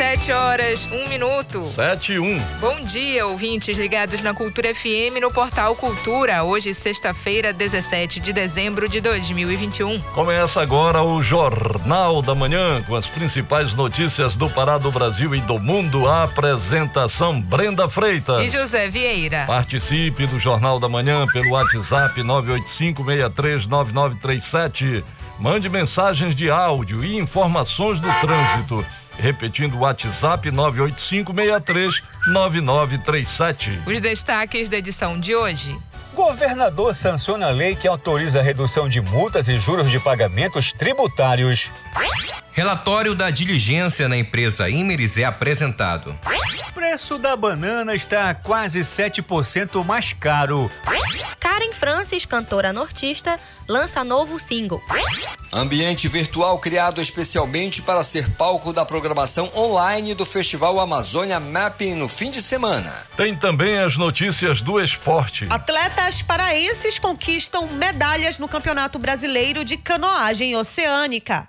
Sete horas, um minuto. Sete e um. Bom dia, ouvintes ligados na Cultura FM no Portal Cultura. Hoje, sexta-feira, 17 de dezembro de 2021. Começa agora o Jornal da Manhã com as principais notícias do Pará, do Brasil e do mundo. A apresentação Brenda Freitas e José Vieira. Participe do Jornal da Manhã pelo WhatsApp 985639937. Mande mensagens de áudio e informações do trânsito Repetindo o WhatsApp 985639937. Os destaques da edição de hoje. Governador sanciona a lei que autoriza a redução de multas e juros de pagamentos tributários. Relatório da diligência na empresa Imeris é apresentado. Preço da banana está quase 7% mais caro. Karen Francis, cantora nortista, lança novo single. Ambiente virtual criado especialmente para ser palco da programação online do Festival Amazônia Mapping no fim de semana. Tem também as notícias do esporte. Atletas paraenses conquistam medalhas no Campeonato Brasileiro de Canoagem Oceânica.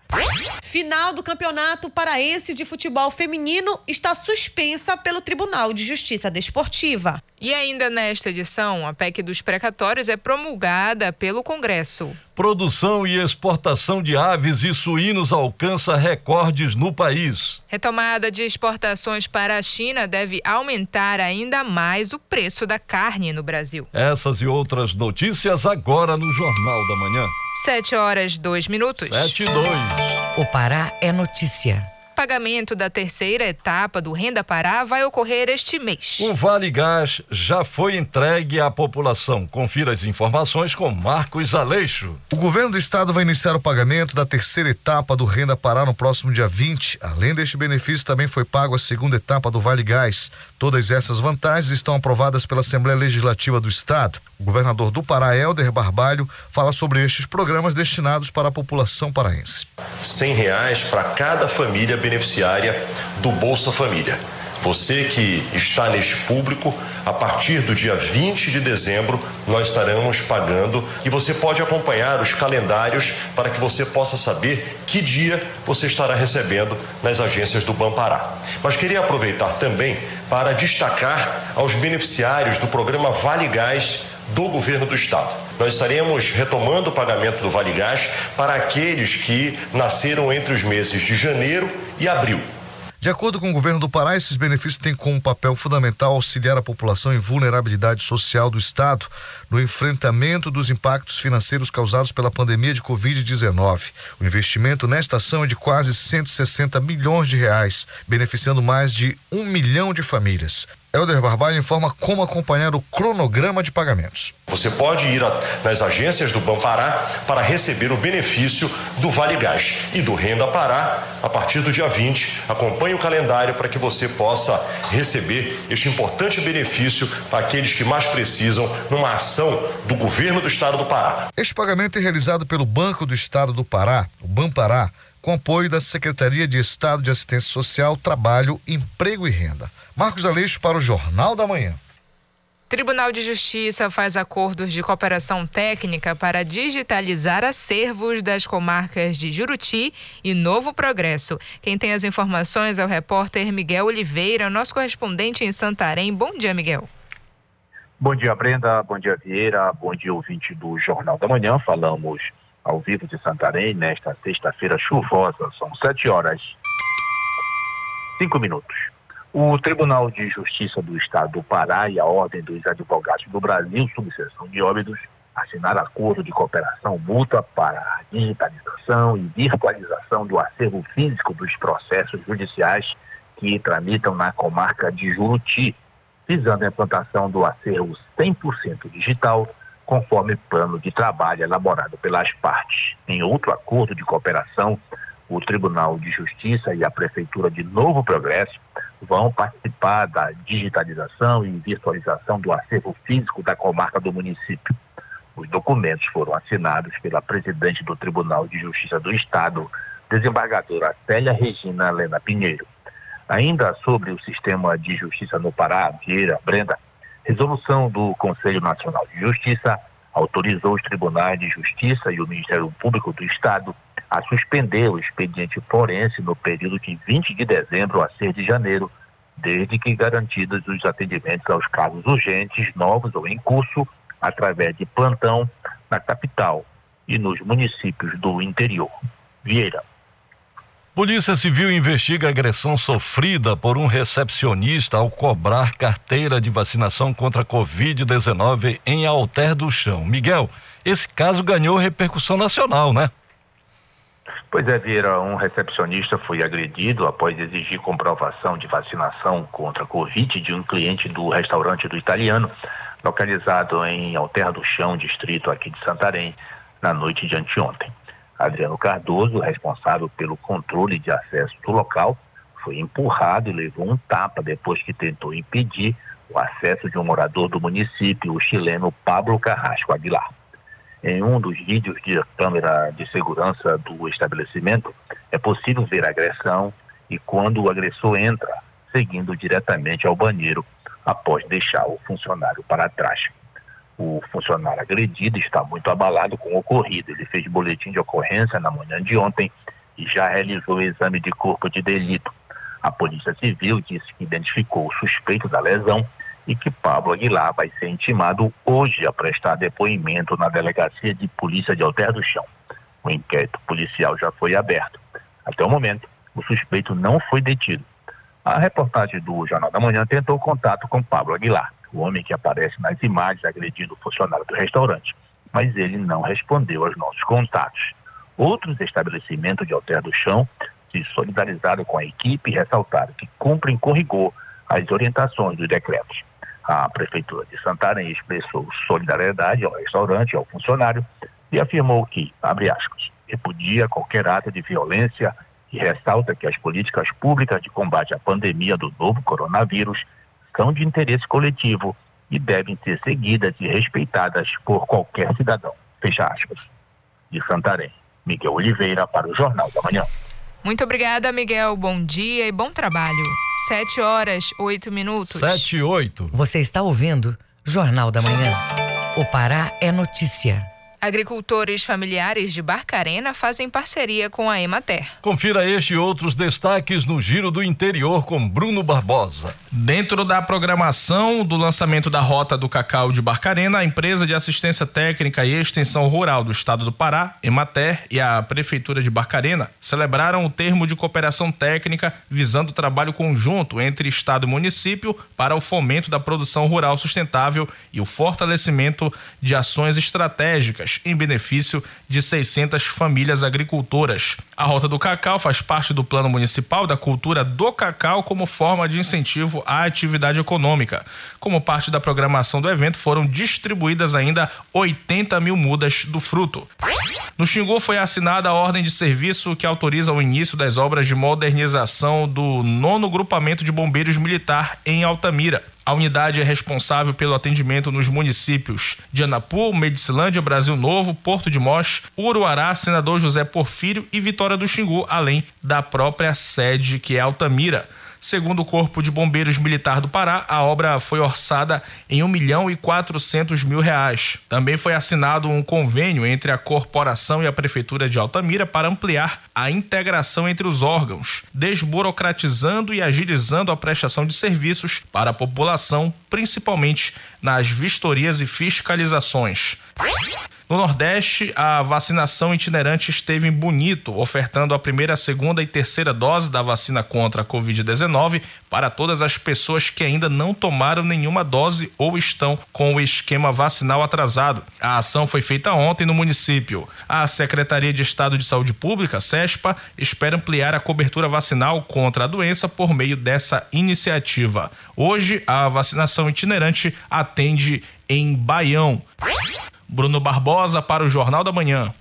Final do Campeonato Paraense de Futebol Feminino está suspensa pelo Tribunal de Justiça Desportiva. E ainda nesta edição, a PEC dos precatórios é promulgada pelo Congresso. Produção e exportação de aves e suínos alcança recordes no país. Retomada de exportações para a China deve aumentar ainda mais o preço da carne no Brasil. Essas e outras notícias agora no Jornal da Manhã. Sete horas, dois minutos. Sete e dois. O Pará é notícia pagamento da terceira etapa do Renda Pará vai ocorrer este mês. O Vale Gás já foi entregue à população. Confira as informações com Marcos Aleixo. O governo do estado vai iniciar o pagamento da terceira etapa do Renda Pará no próximo dia 20. Além deste benefício, também foi pago a segunda etapa do Vale Gás. Todas essas vantagens estão aprovadas pela Assembleia Legislativa do Estado. O governador do Pará, Helder Barbalho, fala sobre estes programas destinados para a população paraense. R$ reais para cada família beneficiária do Bolsa Família. Você que está neste público, a partir do dia 20 de dezembro, nós estaremos pagando e você pode acompanhar os calendários para que você possa saber que dia você estará recebendo nas agências do Bampará. Mas queria aproveitar também para destacar aos beneficiários do programa Vale Gás do governo do estado. Nós estaremos retomando o pagamento do Vale Gás para aqueles que nasceram entre os meses de janeiro e abril. De acordo com o governo do Pará, esses benefícios têm como papel fundamental auxiliar a população em vulnerabilidade social do Estado no enfrentamento dos impactos financeiros causados pela pandemia de Covid-19. O investimento nesta ação é de quase 160 milhões de reais, beneficiando mais de um milhão de famílias. Helder Barbalho informa como acompanhar o cronograma de pagamentos. Você pode ir nas agências do Banpará para receber o benefício do Vale Gás e do Renda Pará a partir do dia 20. Acompanhe o calendário para que você possa receber este importante benefício para aqueles que mais precisam numa ação do governo do estado do Pará. Este pagamento é realizado pelo Banco do Estado do Pará, o Banpará, com apoio da Secretaria de Estado de Assistência Social, Trabalho, Emprego e Renda. Marcos Aleixo para o Jornal da Manhã. Tribunal de Justiça faz acordos de cooperação técnica para digitalizar acervos das comarcas de Juruti e Novo Progresso. Quem tem as informações é o repórter Miguel Oliveira, nosso correspondente em Santarém. Bom dia, Miguel. Bom dia, Brenda. Bom dia, Vieira. Bom dia, ouvinte do Jornal da Manhã. Falamos ao vivo de Santarém nesta sexta-feira chuvosa. São sete horas, cinco minutos. O Tribunal de Justiça do Estado do Pará e a Ordem dos Advogados do Brasil, subseção de óbidos, assinaram acordo de cooperação mútua para a digitalização e virtualização do acervo físico dos processos judiciais que tramitam na comarca de Juruti, visando a implantação do acervo 100% digital, conforme plano de trabalho elaborado pelas partes. Em outro acordo de cooperação, o Tribunal de Justiça e a Prefeitura de Novo Progresso vão participar da digitalização e virtualização do acervo físico da comarca do município. Os documentos foram assinados pela presidente do Tribunal de Justiça do Estado, desembargadora Célia Regina Lena Pinheiro. Ainda sobre o sistema de justiça no Pará, Vieira, Brenda, Resolução do Conselho Nacional de Justiça autorizou os tribunais de justiça e o Ministério Público do Estado a suspender o expediente forense no período de 20 de dezembro a 6 de janeiro, desde que garantidos os atendimentos aos casos urgentes, novos ou em curso, através de plantão na capital e nos municípios do interior. Vieira. Polícia Civil investiga agressão sofrida por um recepcionista ao cobrar carteira de vacinação contra a Covid-19 em Alter do Chão. Miguel, esse caso ganhou repercussão nacional, né? Pois é, Vieira, um recepcionista foi agredido após exigir comprovação de vacinação contra a Covid de um cliente do restaurante do italiano, localizado em Alter do Chão, distrito aqui de Santarém, na noite de anteontem. Adriano Cardoso, responsável pelo controle de acesso do local, foi empurrado e levou um tapa depois que tentou impedir o acesso de um morador do município, o chileno Pablo Carrasco Aguilar. Em um dos vídeos de câmera de segurança do estabelecimento, é possível ver a agressão e quando o agressor entra, seguindo diretamente ao banheiro após deixar o funcionário para trás. O funcionário agredido está muito abalado com o ocorrido. Ele fez boletim de ocorrência na manhã de ontem e já realizou o exame de corpo de delito. A Polícia Civil disse que identificou o suspeito da lesão e que Pablo Aguilar vai ser intimado hoje a prestar depoimento na Delegacia de Polícia de Alter do Chão. O inquérito policial já foi aberto. Até o momento, o suspeito não foi detido. A reportagem do Jornal da Manhã tentou contato com Pablo Aguilar o homem que aparece nas imagens agredindo o funcionário do restaurante, mas ele não respondeu aos nossos contatos. Outros estabelecimentos de Alter do Chão se solidarizaram com a equipe e ressaltaram que cumprem com rigor as orientações dos decretos. A Prefeitura de Santarém expressou solidariedade ao restaurante e ao funcionário e afirmou que, abre aspas, repudia qualquer ato de violência e ressalta que as políticas públicas de combate à pandemia do novo coronavírus são de interesse coletivo e devem ser seguidas e respeitadas por qualquer cidadão. Fecha aspas. De Santarém, Miguel Oliveira para o Jornal da Manhã. Muito obrigada, Miguel. Bom dia e bom trabalho. Sete horas, oito minutos. Sete e oito. Você está ouvindo Jornal da Manhã. O Pará é notícia. Agricultores familiares de Barcarena fazem parceria com a Emater. Confira este e outros destaques no Giro do Interior com Bruno Barbosa. Dentro da programação do lançamento da Rota do Cacau de Barcarena, a empresa de assistência técnica e extensão rural do estado do Pará, Emater, e a Prefeitura de Barcarena celebraram o termo de cooperação técnica visando o trabalho conjunto entre estado e município para o fomento da produção rural sustentável e o fortalecimento de ações estratégicas em benefício de 600 famílias agricultoras. A Rota do Cacau faz parte do Plano Municipal da Cultura do Cacau como forma de incentivo à atividade econômica. Como parte da programação do evento, foram distribuídas ainda 80 mil mudas do fruto. No Xingu foi assinada a ordem de serviço que autoriza o início das obras de modernização do nono grupamento de bombeiros militar em Altamira. A unidade é responsável pelo atendimento nos municípios de Anapu, Medicilândia, Brasil Novo, Porto de Mós, Uruará, Senador José Porfírio e Vitória do Xingu, além da própria sede que é Altamira. Segundo o Corpo de Bombeiros Militar do Pará, a obra foi orçada em 1 milhão e 400 mil reais. Também foi assinado um convênio entre a corporação e a Prefeitura de Altamira para ampliar a integração entre os órgãos, desburocratizando e agilizando a prestação de serviços para a população, principalmente nas vistorias e fiscalizações. No Nordeste, a vacinação itinerante esteve em Bonito, ofertando a primeira, segunda e terceira dose da vacina contra a Covid-19 para todas as pessoas que ainda não tomaram nenhuma dose ou estão com o esquema vacinal atrasado. A ação foi feita ontem no município. A Secretaria de Estado de Saúde Pública, SESPA, espera ampliar a cobertura vacinal contra a doença por meio dessa iniciativa. Hoje, a vacinação itinerante atende em Baião. Bruno Barbosa para o Jornal da Manhã.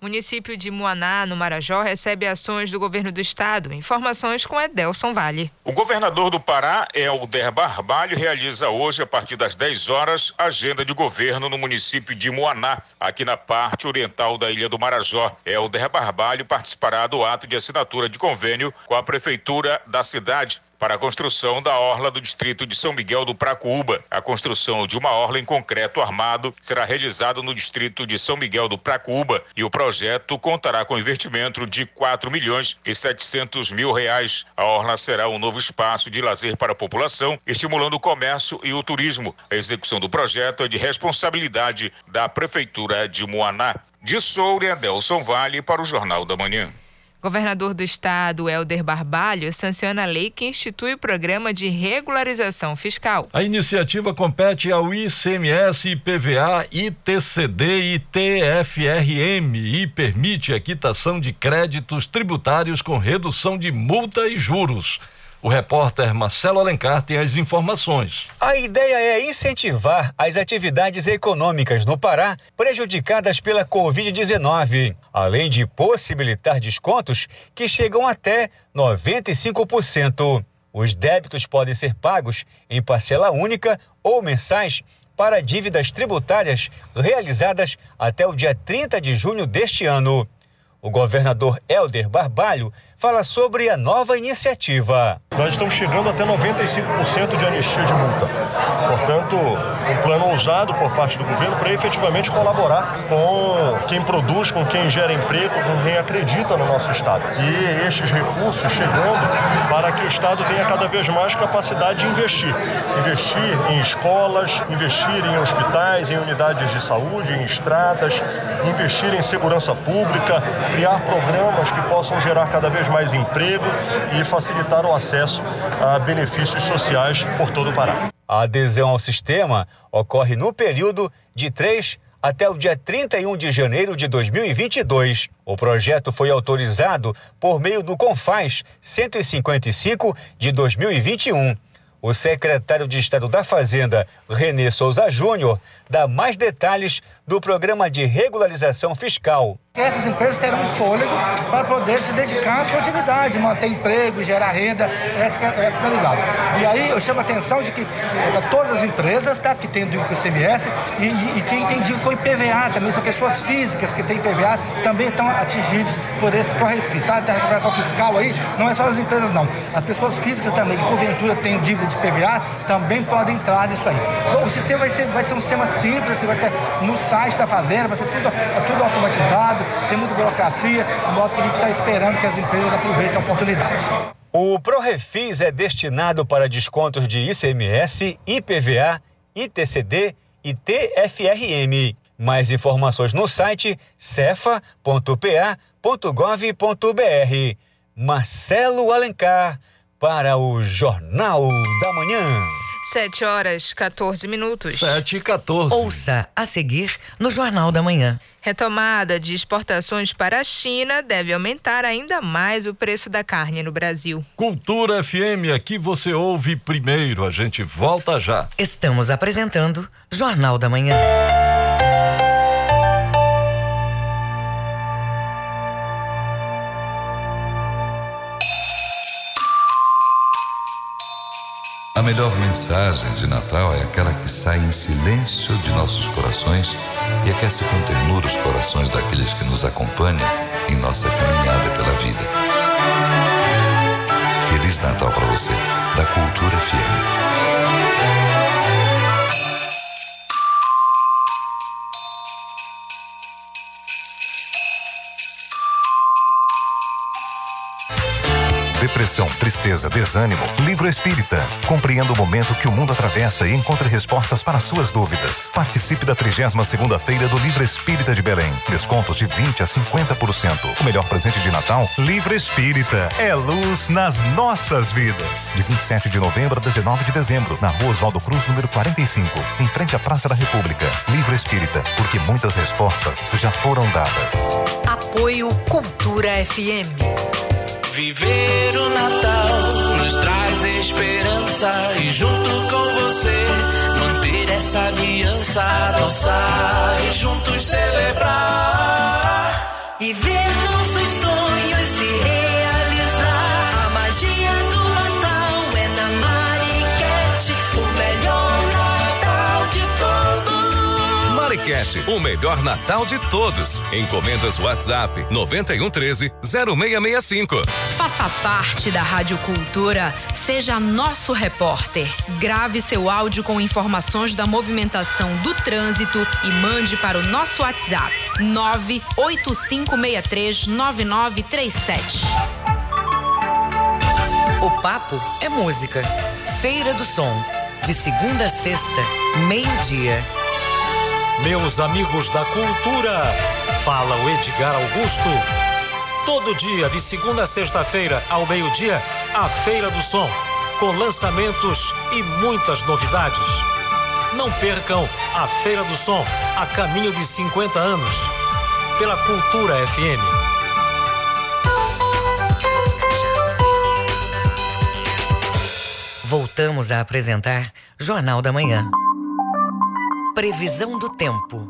Município de Muaná, no Marajó, recebe ações do governo do estado. Informações com Edelson Vale. O governador do Pará, Helder Barbalho, realiza hoje, a partir das 10 horas, agenda de governo no município de Muaná, aqui na parte oriental da ilha do Marajó. Helder Barbalho participará do ato de assinatura de convênio com a prefeitura da cidade para a construção da orla do distrito de São Miguel do Pracuúba. A construção de uma orla em concreto armado será realizada no distrito de São Miguel do Pracuúba e o projeto contará com investimento de 4 milhões e 700 mil reais. A orla será um novo espaço de lazer para a população, estimulando o comércio e o turismo. A execução do projeto é de responsabilidade da Prefeitura de Moaná. De Soura, Adelson Vale para o Jornal da Manhã. Governador do Estado, Helder Barbalho, sanciona a lei que institui o programa de regularização fiscal. A iniciativa compete ao ICMS, IPVA, ITCD e TFRM e permite a quitação de créditos tributários com redução de multa e juros. O repórter Marcelo Alencar tem as informações. A ideia é incentivar as atividades econômicas no Pará prejudicadas pela Covid-19, além de possibilitar descontos que chegam até 95%. Os débitos podem ser pagos em parcela única ou mensais para dívidas tributárias realizadas até o dia 30 de junho deste ano. O governador Helder Barbalho fala sobre a nova iniciativa. Nós estamos chegando até 95% de anistia de multa. Portanto, um plano ousado por parte do governo para efetivamente colaborar com quem produz, com quem gera emprego, com quem acredita no nosso Estado. E estes recursos chegando para que o Estado tenha cada vez mais capacidade de investir. Investir em escolas, investir em hospitais, em unidades de saúde, em estradas, investir em segurança pública, criar programas que possam gerar cada vez mais emprego e facilitar o acesso a benefícios sociais por todo o Pará. A adesão ao sistema ocorre no período de 3 até o dia 31 de janeiro de 2022. O projeto foi autorizado por meio do CONFAS 155 de 2021. O secretário de Estado da Fazenda, Renê Souza Júnior, dá mais detalhes do programa de regularização fiscal essas empresas terão fôlego para poder se dedicar à sua atividade, manter emprego, gerar renda, essa é a finalidade. E aí eu chamo a atenção de que é, todas as empresas tá, que têm dívida com o ICMS e, e, e, quem tem dívida com IPVA também, são pessoas físicas que têm IPVA, também estão atingidos por esse pró-refis. Tá? A recuperação fiscal aí não é só as empresas não, as pessoas físicas também, que porventura têm dívida de IPVA, também podem entrar nisso aí. Bom, o sistema vai ser, vai ser um sistema simples, você vai ter no site da Fazenda, vai ser tudo, tudo automatizado, sem muita burocracia, de modo que a gente está esperando que as empresas aproveitem a oportunidade. O ProRefis é destinado para descontos de ICMS, IPVA, ITCD e TFRM. Mais informações no site cefa.pa.gov.br. Marcelo Alencar para o Jornal da Manhã. 7 horas 14 minutos. 7 e 14. Ouça a seguir no Jornal da Manhã. Retomada de exportações para a China deve aumentar ainda mais o preço da carne no Brasil. Cultura FM, aqui você ouve primeiro. A gente volta já. Estamos apresentando Jornal da Manhã. Melhor mensagem de Natal é aquela que sai em silêncio de nossos corações e aquece com ternura os corações daqueles que nos acompanham em nossa caminhada pela vida. Feliz Natal para você, da Cultura FM. Depressão, tristeza, desânimo. Livro Espírita. Compreenda o momento que o mundo atravessa e encontre respostas para suas dúvidas. Participe da 32ª Feira do Livro Espírita de Belém. Descontos de 20 a 50%. O melhor presente de Natal? Livro Espírita. É luz nas nossas vidas. De 27 de novembro a 19 de dezembro, na Rua Oswaldo Cruz, número 45, em frente à Praça da República. Livro Espírita, porque muitas respostas já foram dadas. Apoio Cultura FM. Viver o Natal nos traz esperança e junto com você manter essa aliança, adoçar e juntos celebrar. E ver Mariquete, o melhor Natal de todos. SciCast, o melhor Natal de todos. Encomendas WhatsApp 9113 0665. Faça parte da Rádio Cultura, seja nosso repórter. Grave seu áudio com informações da movimentação do trânsito e mande para o nosso WhatsApp 985639937. O papo é música. Feira do Som. De segunda a sexta, meio-dia. Meus amigos da cultura, fala o Edgar Augusto. Todo dia, de segunda a sexta-feira, ao meio-dia, a Feira do Som, com lançamentos e muitas novidades. Não percam a Feira do Som, a caminho de 50 anos, pela Cultura FM. Voltamos a apresentar Jornal da Manhã. Previsão do tempo.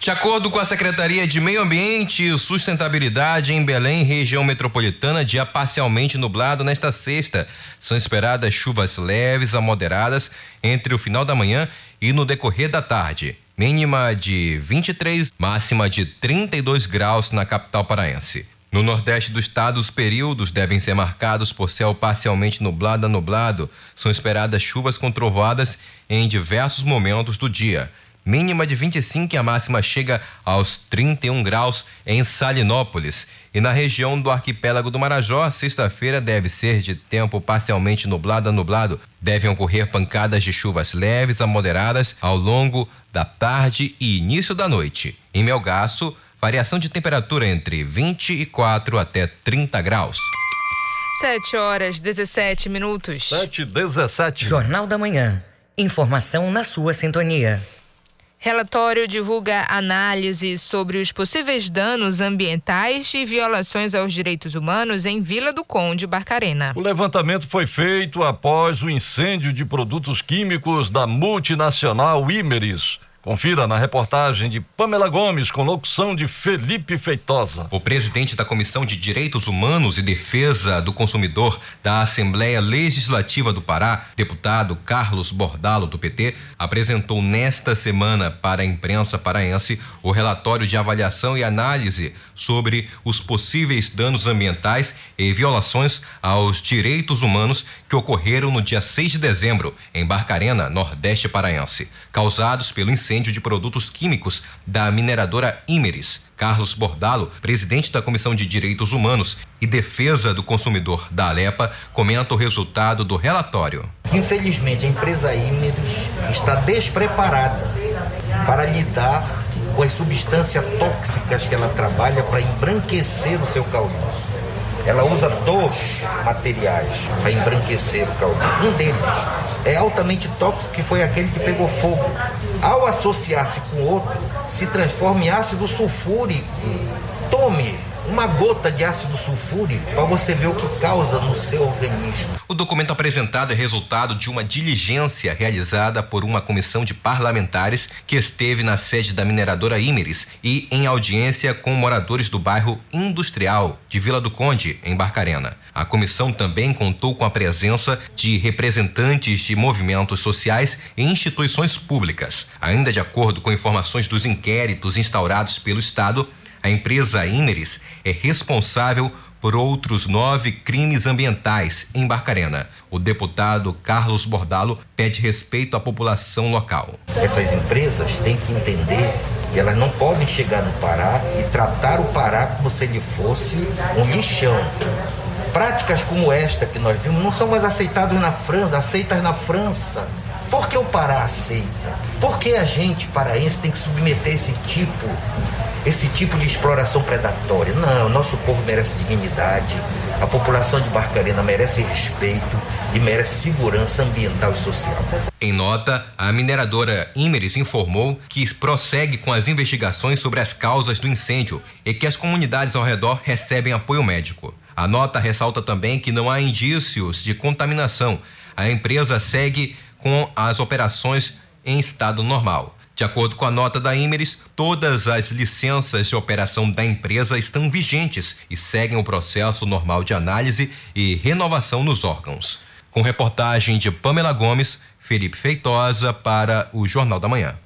De acordo com a Secretaria de Meio Ambiente e Sustentabilidade em Belém, região metropolitana, dia parcialmente nublado nesta sexta. São esperadas chuvas leves a moderadas entre o final da manhã e no decorrer da tarde. Mínima de 23, máxima de 32 graus na capital paraense. No nordeste do estado, os períodos devem ser marcados por céu parcialmente nublado a nublado. São esperadas chuvas com trovoadas em diversos momentos do dia. Mínima de 25 e a máxima chega aos 31 graus em Salinópolis. E na região do arquipélago do Marajó, sexta-feira deve ser de tempo parcialmente nublado a nublado. Devem ocorrer pancadas de chuvas leves a moderadas ao longo da tarde e início da noite. Em Melgaço, variação de temperatura entre 24 até 30 graus. 7 horas 17 minutos. 7 17. Jornal da Manhã. Informação na sua sintonia. Relatório divulga análise sobre os possíveis danos ambientais e violações aos direitos humanos em Vila do Conde, Barcarena. O levantamento foi feito após o incêndio de produtos químicos da multinacional Imeris. Confira na reportagem de Pamela Gomes, com locução de Felipe Feitosa. O presidente da Comissão de Direitos Humanos e Defesa do Consumidor da Assembleia Legislativa do Pará, deputado Carlos Bordalo, do PT, apresentou nesta semana para a imprensa paraense o relatório de avaliação e análise sobre os possíveis danos ambientais e violações aos direitos humanos que ocorreram no dia 6 de dezembro, em Barcarena, Nordeste Paraense, causados pelo incêndio incêndio de produtos químicos da mineradora Imeris. Carlos Bordalo, presidente da Comissão de Direitos Humanos e Defesa do Consumidor da Alepa, comenta o resultado do relatório. Infelizmente, a empresa Imeris está despreparada para lidar com as substâncias tóxicas que ela trabalha para embranquecer o seu caudal. Ela usa dois materiais para embranquecer o caudal. Um deles é altamente tóxico, que foi aquele que pegou fogo. Ao associar-se com outro, se transforma em ácido sulfúrico. Tome uma gota de ácido sulfúrico para você ver o que causa no seu organismo. O documento apresentado é resultado de uma diligência realizada por uma comissão de parlamentares que esteve na sede da mineradora Imeris e em audiência com moradores do bairro Industrial de Vila do Conde, em Barcarena. A comissão também contou com a presença de representantes de movimentos sociais e instituições públicas. Ainda de acordo com informações dos inquéritos instaurados pelo Estado, a empresa Ineris é responsável por outros nove crimes ambientais em Barcarena. O deputado Carlos Bordalo pede respeito à população local. Essas empresas têm que entender que elas não podem chegar no Pará e tratar o Pará como se ele fosse um lixão. Práticas como esta que nós vimos não são mais aceitadas na França, aceitas na França. Por que o Pará aceita? Por que a gente paraense tem que submeter esse tipo esse tipo de exploração predatória. Não, nosso povo merece dignidade, a população de Barcarena merece respeito e merece segurança ambiental e social. Em nota, a mineradora Imeris informou que prossegue com as investigações sobre as causas do incêndio e que as comunidades ao redor recebem apoio médico. A nota ressalta também que não há indícios de contaminação. A empresa segue com as operações em estado normal. De acordo com a nota da Imeris, todas as licenças de operação da empresa estão vigentes e seguem o processo normal de análise e renovação nos órgãos. Com reportagem de Pamela Gomes, Felipe Feitosa para o Jornal da Manhã.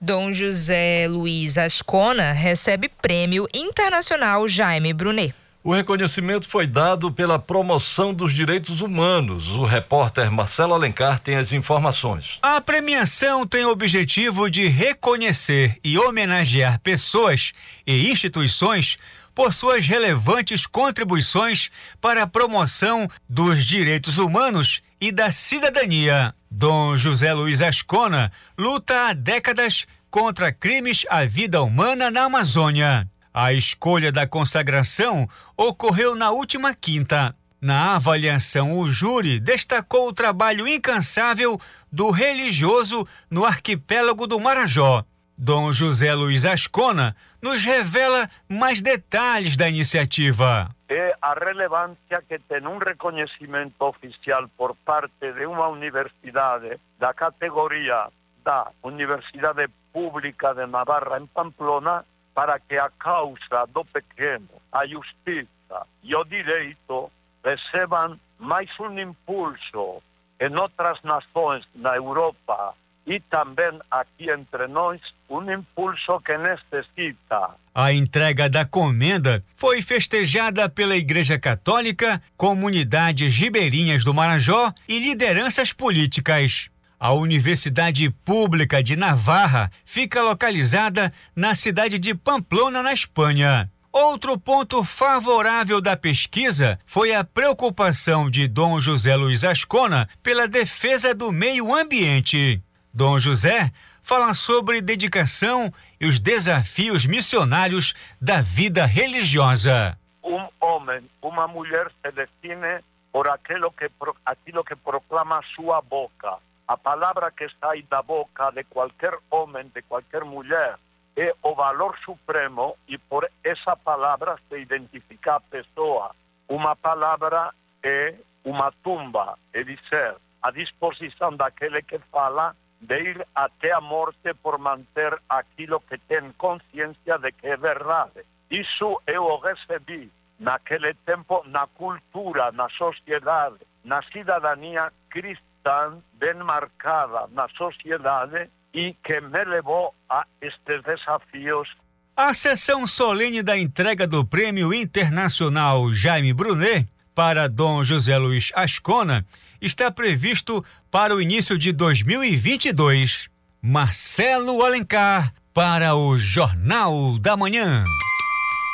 Dom José Luiz Ascona recebe prêmio internacional Jaime Brunet. O reconhecimento foi dado pela promoção dos direitos humanos. O repórter Marcelo Alencar tem as informações. A premiação tem o objetivo de reconhecer e homenagear pessoas e instituições por suas relevantes contribuições para a promoção dos direitos humanos e da cidadania. Dom José Luiz Ascona luta há décadas contra crimes à vida humana na Amazônia. A escolha da consagração ocorreu na última quinta. Na avaliação, o júri destacou o trabalho incansável do religioso no arquipélago do Marajó. Dom José Luiz Ascona nos revela mais detalhes da iniciativa. É a relevância que tem um reconhecimento oficial por parte de uma universidade da categoria da Universidade Pública de Navarra em Pamplona para que a causa do pequeno, a justiça e o direito recebam mais um impulso em outras nações na Europa e também aqui entre nós, um impulso que necessita. A entrega da comenda foi festejada pela Igreja Católica, comunidades ribeirinhas do Marajó e lideranças políticas. A Universidade Pública de Navarra fica localizada na cidade de Pamplona, na Espanha. Outro ponto favorável da pesquisa foi a preocupação de Dom José Luiz Ascona pela defesa do meio ambiente. Dom José fala sobre dedicação e os desafios missionários da vida religiosa. Um homem, uma mulher se define por aquilo que, aquilo que proclama sua boca. A palavra que sai da boca de qualquer homem, de qualquer mulher, é o valor supremo e por essa palavra se identifica a pessoa. Uma palavra é uma tumba, é dizer, a disposição daquele que fala de ir até a morte por manter aquilo que tem consciência de que é verdade. Isso eu recebi naquele tempo na cultura, na sociedade, na cidadania cristã tão bem marcada na sociedade e que me levou a estes desafios. A sessão solene da entrega do Prêmio Internacional Jaime Brunet para Dom José Luiz Ascona está previsto para o início de 2022. Marcelo Alencar para o Jornal da Manhã.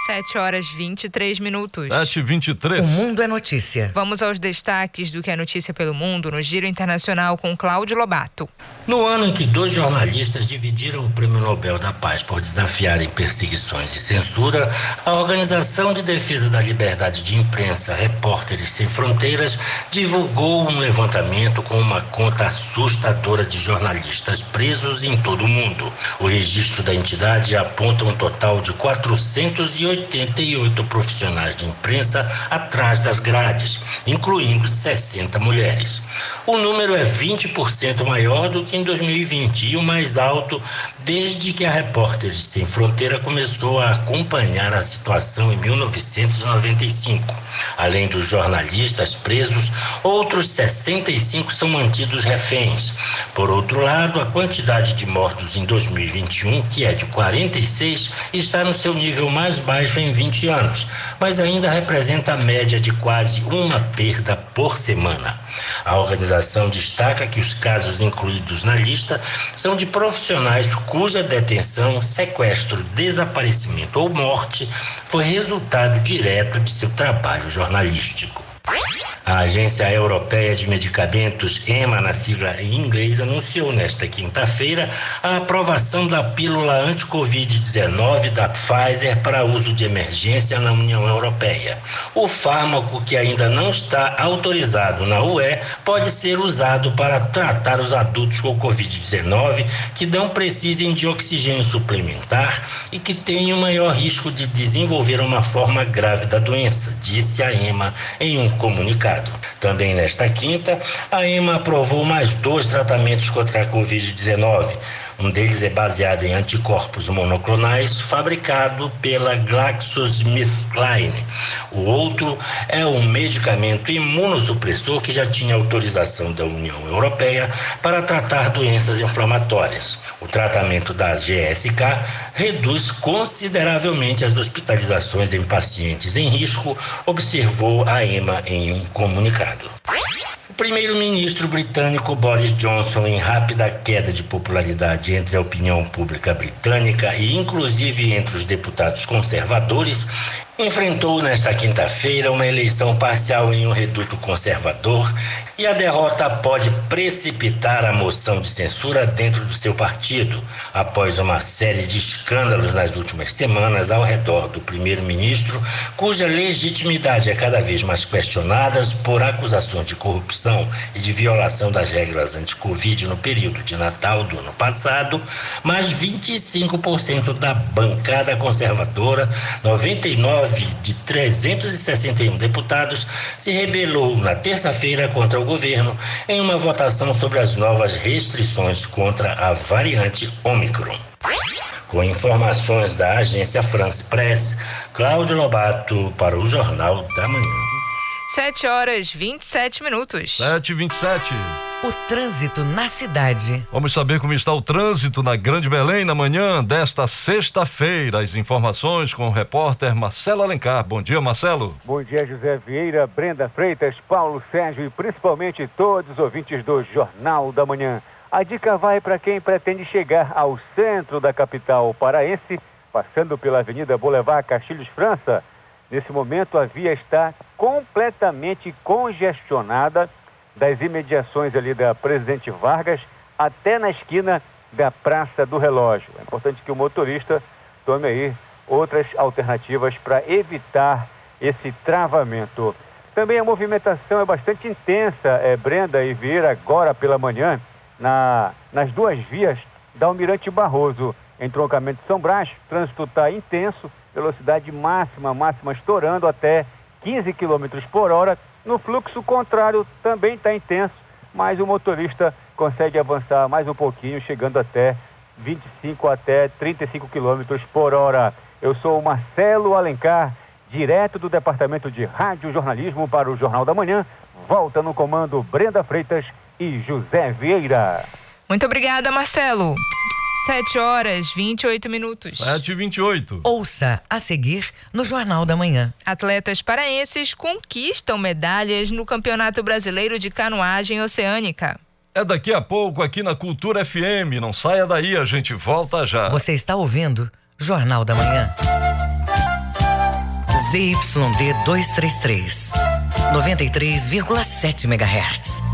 7 horas 23 minutos. 7 23 O mundo é notícia. Vamos aos destaques do que é notícia pelo mundo no Giro Internacional com Cláudio Lobato. No ano em que dois jornalistas dividiram o Prêmio Nobel da Paz por desafiarem perseguições e censura, a Organização de Defesa da Liberdade de Imprensa, Repórteres Sem Fronteiras, divulgou um levantamento com uma conta assustadora de jornalistas presos em todo o mundo. O registro da entidade aponta um total de 480 88 profissionais de imprensa atrás das grades, incluindo 60 mulheres. O número é 20% maior do que em 2020 e o mais alto desde que a Repórteres Sem Fronteira começou a acompanhar a situação em 1995. Além dos jornalistas presos, outros 65 são mantidos reféns. Por outro lado, a quantidade de mortos em 2021, que é de 46, está no seu nível mais baixo em 20 anos, mas ainda representa a média de quase uma perda por semana. A organização destaca que os casos incluídos na lista são de profissionais cuja detenção, sequestro, desaparecimento ou morte foi resultado direto de seu trabalho jornalístico. A Agência Europeia de Medicamentos, EMA na sigla em inglês, anunciou nesta quinta-feira a aprovação da pílula anti-Covid-19 da Pfizer para uso de emergência na União Europeia. O fármaco, que ainda não está autorizado na UE, pode ser usado para tratar os adultos com Covid-19 que não precisem de oxigênio suplementar e que tenham maior risco de desenvolver uma forma grave da doença, disse a EMA em um comunicado. Também nesta quinta, a EMA aprovou mais dois tratamentos contra a Covid-19. Um deles é baseado em anticorpos monoclonais, fabricado pela GlaxoSmithKline. O outro é um medicamento imunossupressor que já tinha autorização da União Europeia para tratar doenças inflamatórias. O tratamento da GSK reduz consideravelmente as hospitalizações em pacientes em risco, observou a EMA em um comunicado. O primeiro-ministro britânico Boris Johnson, em rápida queda de popularidade entre a opinião pública britânica e inclusive entre os deputados conservadores, enfrentou nesta quinta-feira uma eleição parcial em um reduto conservador e a derrota pode precipitar a moção de censura dentro do seu partido, após uma série de escândalos nas últimas semanas ao redor do primeiro-ministro, cuja legitimidade é cada vez mais questionada por acusações de corrupção e de violação das regras anti-Covid no período de Natal do ano passado, mas 25% da bancada conservadora, 99 de 361 deputados, se rebelou na terça-feira contra o governo em uma votação sobre as novas restrições contra a variante Omicron. Com informações da agência France Press, Cláudio Lobato para o Jornal da Manhã. 7 horas 27 minutos. 7 e 27 O trânsito na cidade. Vamos saber como está o trânsito na Grande Belém na manhã desta sexta-feira. As informações com o repórter Marcelo Alencar. Bom dia, Marcelo. Bom dia, José Vieira, Brenda Freitas, Paulo Sérgio e principalmente todos os ouvintes do Jornal da Manhã. A dica vai para quem pretende chegar ao centro da capital paraense, passando pela Avenida Boulevard Castilhos França. Nesse momento, a via está completamente congestionada das imediações ali da Presidente Vargas até na esquina da Praça do Relógio. É importante que o motorista tome aí outras alternativas para evitar esse travamento. Também a movimentação é bastante intensa, é, Brenda e Vieira, agora pela manhã, na, nas duas vias da Almirante Barroso. Entroncamento de São Brás, trânsito está intenso, velocidade máxima, máxima estourando até 15 km por hora. No fluxo contrário também está intenso, mas o motorista consegue avançar mais um pouquinho, chegando até 25 até 35 km por hora. Eu sou o Marcelo Alencar, direto do Departamento de Rádio Jornalismo para o Jornal da Manhã. Volta no comando Brenda Freitas e José Vieira. Muito obrigada, Marcelo. 7 horas 28 minutos. 7 e 28 Ouça a seguir no Jornal da Manhã. Atletas paraenses conquistam medalhas no Campeonato Brasileiro de Canoagem Oceânica. É daqui a pouco aqui na Cultura FM. Não saia daí, a gente volta já. Você está ouvindo Jornal da Manhã. ZYD 233, 93,7 MHz.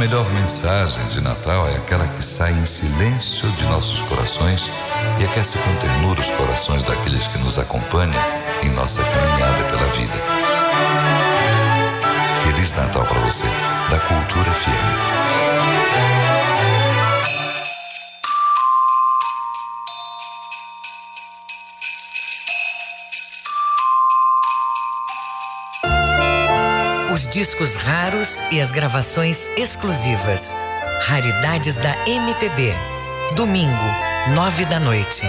Melhor mensagem de Natal é aquela que sai em silêncio de nossos corações e aquece com ternura os corações daqueles que nos acompanham em nossa caminhada pela vida. Feliz Natal para você, da Cultura FM. Os discos raros e as gravações exclusivas. Raridades da MPB. Domingo, nove da noite.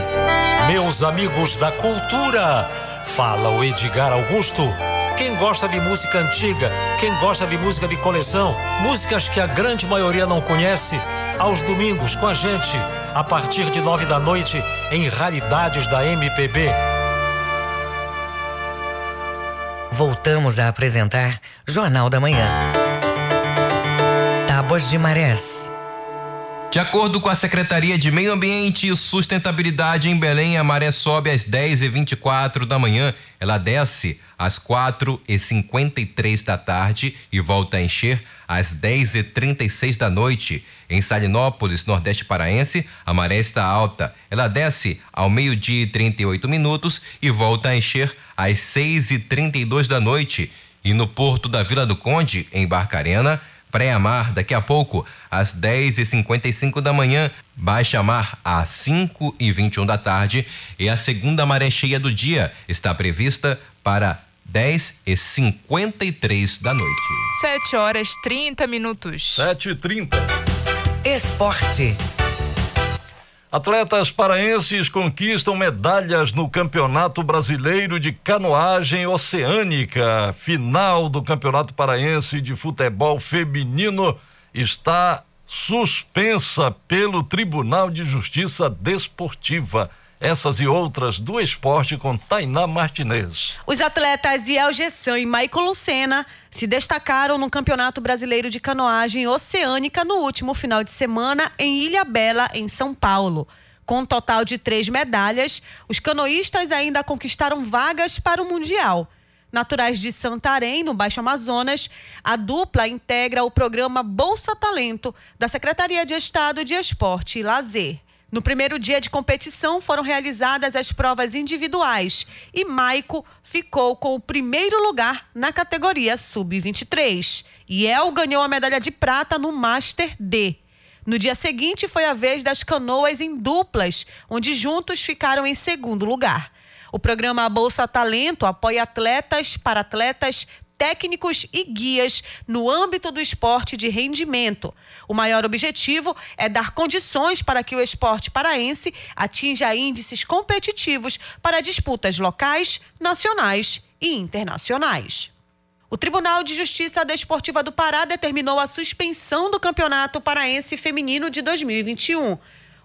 Meus amigos da cultura, fala o Edgar Augusto. Quem gosta de música antiga, quem gosta de música de coleção, músicas que a grande maioria não conhece, aos domingos com a gente, a partir de nove da noite, em Raridades da MPB. Voltamos a apresentar Jornal da Manhã. Tábuas de Marés. De acordo com a Secretaria de Meio Ambiente e Sustentabilidade em Belém, a maré sobe às 10h24 da manhã, ela desce às 4h53 da tarde e volta a encher às 10h36 da noite. Em Salinópolis, Nordeste Paraense, a maré está alta. Ela desce ao meio-dia e 38 minutos e volta a encher às 6h32 da noite. E no porto da Vila do Conde, em Barcarena, pré-mar daqui a pouco, às 10h55 da manhã, baixa mar às 5 e 21 da tarde e a segunda maré cheia do dia está prevista para 10 e 53 da noite. 7 horas 30 minutos. 7 e 30 Esporte. Atletas paraenses conquistam medalhas no Campeonato Brasileiro de Canoagem Oceânica. Final do Campeonato Paraense de Futebol Feminino está suspensa pelo Tribunal de Justiça Desportiva. Essas e outras do esporte com Tainá Martinez. Os atletas Iel Gessan e Michael Lucena se destacaram no Campeonato Brasileiro de Canoagem Oceânica no último final de semana em Ilha Bela, em São Paulo. Com um total de três medalhas, os canoístas ainda conquistaram vagas para o Mundial. Naturais de Santarém, no Baixo Amazonas, a dupla integra o programa Bolsa Talento da Secretaria de Estado de Esporte e Lazer. No primeiro dia de competição foram realizadas as provas individuais e Maico ficou com o primeiro lugar na categoria sub-23. E El ganhou a medalha de prata no Master D. No dia seguinte foi a vez das canoas em duplas, onde juntos ficaram em segundo lugar. O programa Bolsa Talento apoia atletas, para-atletas, técnicos e guias no âmbito do esporte de rendimento. O maior objetivo é dar condições para que o esporte paraense atinja índices competitivos para disputas locais, nacionais e internacionais. O Tribunal de Justiça Desportiva do Pará determinou a suspensão do Campeonato Paraense Feminino de 2021.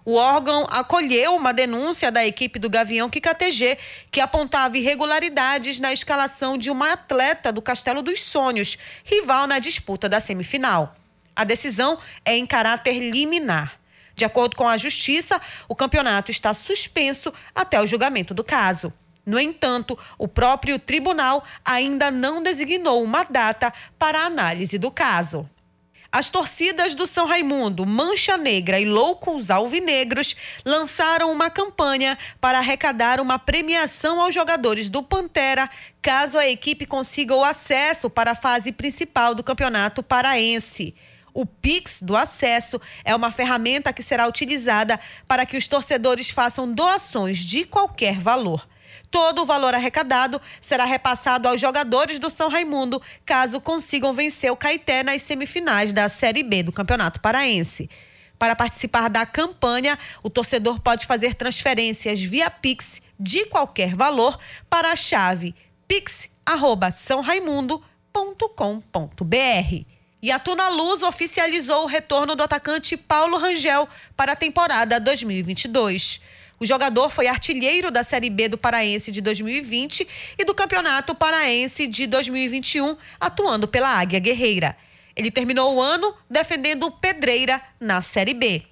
O órgão acolheu uma denúncia da equipe do Gavião KTG que apontava irregularidades na escalação de uma atleta do Castelo dos Sonhos, rival na disputa da semifinal. A decisão é em caráter liminar. De acordo com a Justiça, o campeonato está suspenso até o julgamento do caso. No entanto, o próprio tribunal ainda não designou uma data para a análise do caso. As torcidas do São Raimundo, Mancha Negra e Loucos Alvinegros lançaram uma campanha para arrecadar uma premiação aos jogadores do Pantera, caso a equipe consiga o acesso para a fase principal do Campeonato Paraense. O Pix do acesso é uma ferramenta que será utilizada para que os torcedores façam doações de qualquer valor. Todo o valor arrecadado será repassado aos jogadores do São Raimundo, caso consigam vencer o Caeté nas semifinais da Série B do Campeonato Paraense. Para participar da campanha, o torcedor pode fazer transferências via Pix de qualquer valor para a chave pix@sãoraimundo.com.br. E a Tuna Luz oficializou o retorno do atacante Paulo Rangel para a temporada 2022. O jogador foi artilheiro da Série B do Paraense de 2020 e do Campeonato Paraense de 2021, atuando pela Águia Guerreira. Ele terminou o ano defendendo o Pedreira na Série B.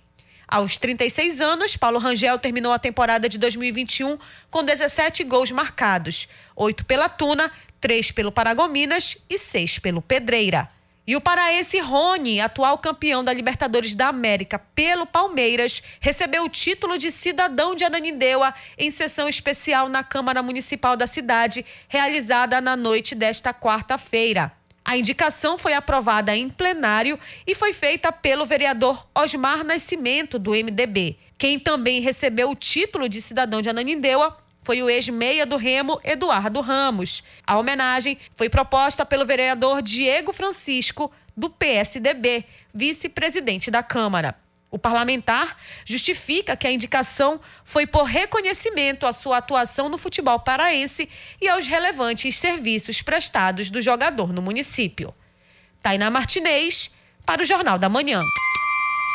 Aos 36 anos, Paulo Rangel terminou a temporada de 2021 com 17 gols marcados: 8 pela Tuna, 3 pelo Paragominas e 6 pelo Pedreira. E o paraense Rony, atual campeão da Libertadores da América pelo Palmeiras, recebeu o título de cidadão de Ananindeua em sessão especial na Câmara Municipal da cidade, realizada na noite desta quarta-feira. A indicação foi aprovada em plenário e foi feita pelo vereador Osmar Nascimento, do MDB. Quem também recebeu o título de cidadão de Ananindeua foi o ex-meia do Remo, Eduardo Ramos. A homenagem foi proposta pelo vereador Diego Francisco, do PSDB, vice-presidente da Câmara. O parlamentar justifica que a indicação foi por reconhecimento à sua atuação no futebol paraense e aos relevantes serviços prestados do jogador no município. Tainá Martinez, para o Jornal da Manhã.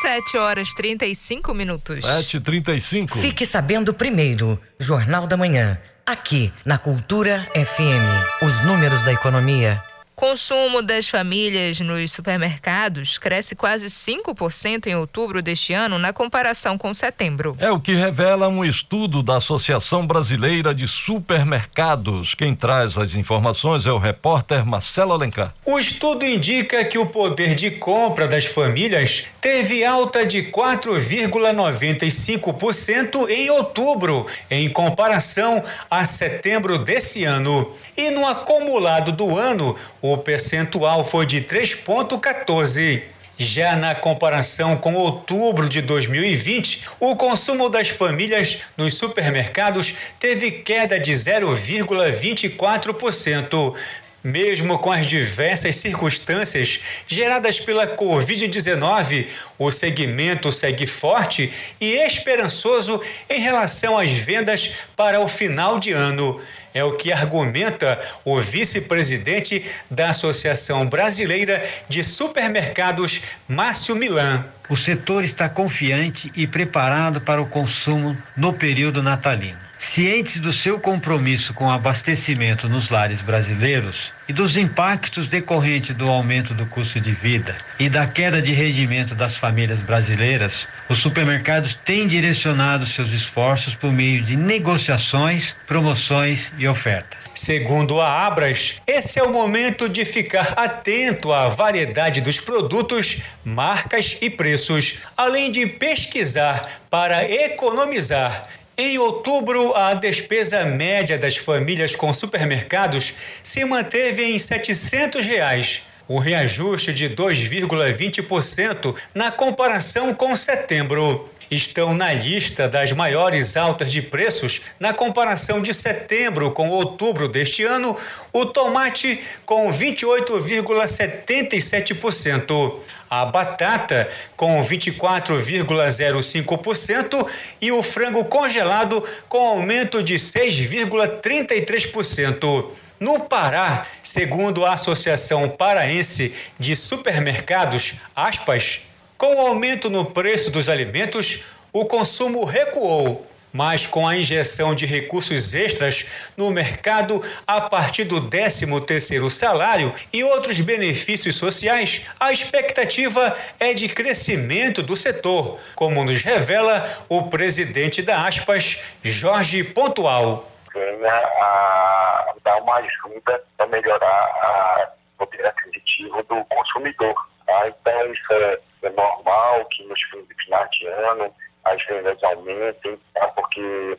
7 horas 35 minutos. 7h35. Fique sabendo primeiro, Jornal da Manhã, aqui na Cultura FM. Os números da economia Consumo das famílias nos supermercados cresce quase 5% em outubro deste ano na comparação com setembro. É o que revela um estudo da Associação Brasileira de Supermercados. Quem traz as informações é o repórter Marcelo Alencar. O estudo indica que o poder de compra das famílias teve alta de 4,95% em outubro, em comparação a setembro desse ano. E no acumulado do ano, o percentual foi de 3,14%. Já na comparação com outubro de 2020, o consumo das famílias nos supermercados teve queda de 0,24%. Mesmo com as diversas circunstâncias geradas pela Covid-19, o segmento segue forte e esperançoso em relação às vendas para o final de ano. É o que argumenta o vice-presidente da Associação Brasileira de Supermercados, Márcio Milan. O setor está confiante e preparado para o consumo no período natalino. Cientes do seu compromisso com o abastecimento nos lares brasileiros e dos impactos decorrentes do aumento do custo de vida e da queda de rendimento das famílias brasileiras, os supermercados têm direcionado seus esforços por meio de negociações, promoções e ofertas. Segundo a Abras, esse é o momento de ficar atento à variedade dos produtos, marcas e preços, além de pesquisar para economizar em outubro, a despesa média das famílias com supermercados se manteve em 700 reais, um reajuste de 2,20% na comparação com setembro. Estão na lista das maiores altas de preços na comparação de setembro com outubro deste ano, o tomate com 28,77%, a batata com 24,05% e o frango congelado com aumento de 6,33%. No Pará, segundo a Associação Paraense de Supermercados, aspas, com o aumento no preço dos alimentos, o consumo recuou, mas com a injeção de recursos extras no mercado a partir do 13º salário e outros benefícios sociais, a expectativa é de crescimento do setor, como nos revela o presidente da Aspas, Jorge Pontual. Venha a dar uma ajuda para melhorar o poder aquisitivo do consumidor. Tá? Então, isso é é normal que nos finais de ano as vendas aumentem, tá? porque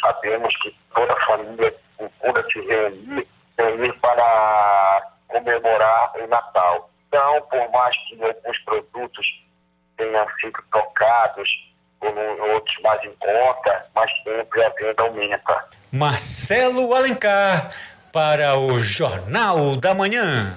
sabemos que toda família procura se reunir, reunir para comemorar o Natal. Então, por mais que alguns produtos tenham sido trocados por outros mais em conta, mas sempre a venda aumenta. Marcelo Alencar para o Jornal da Manhã.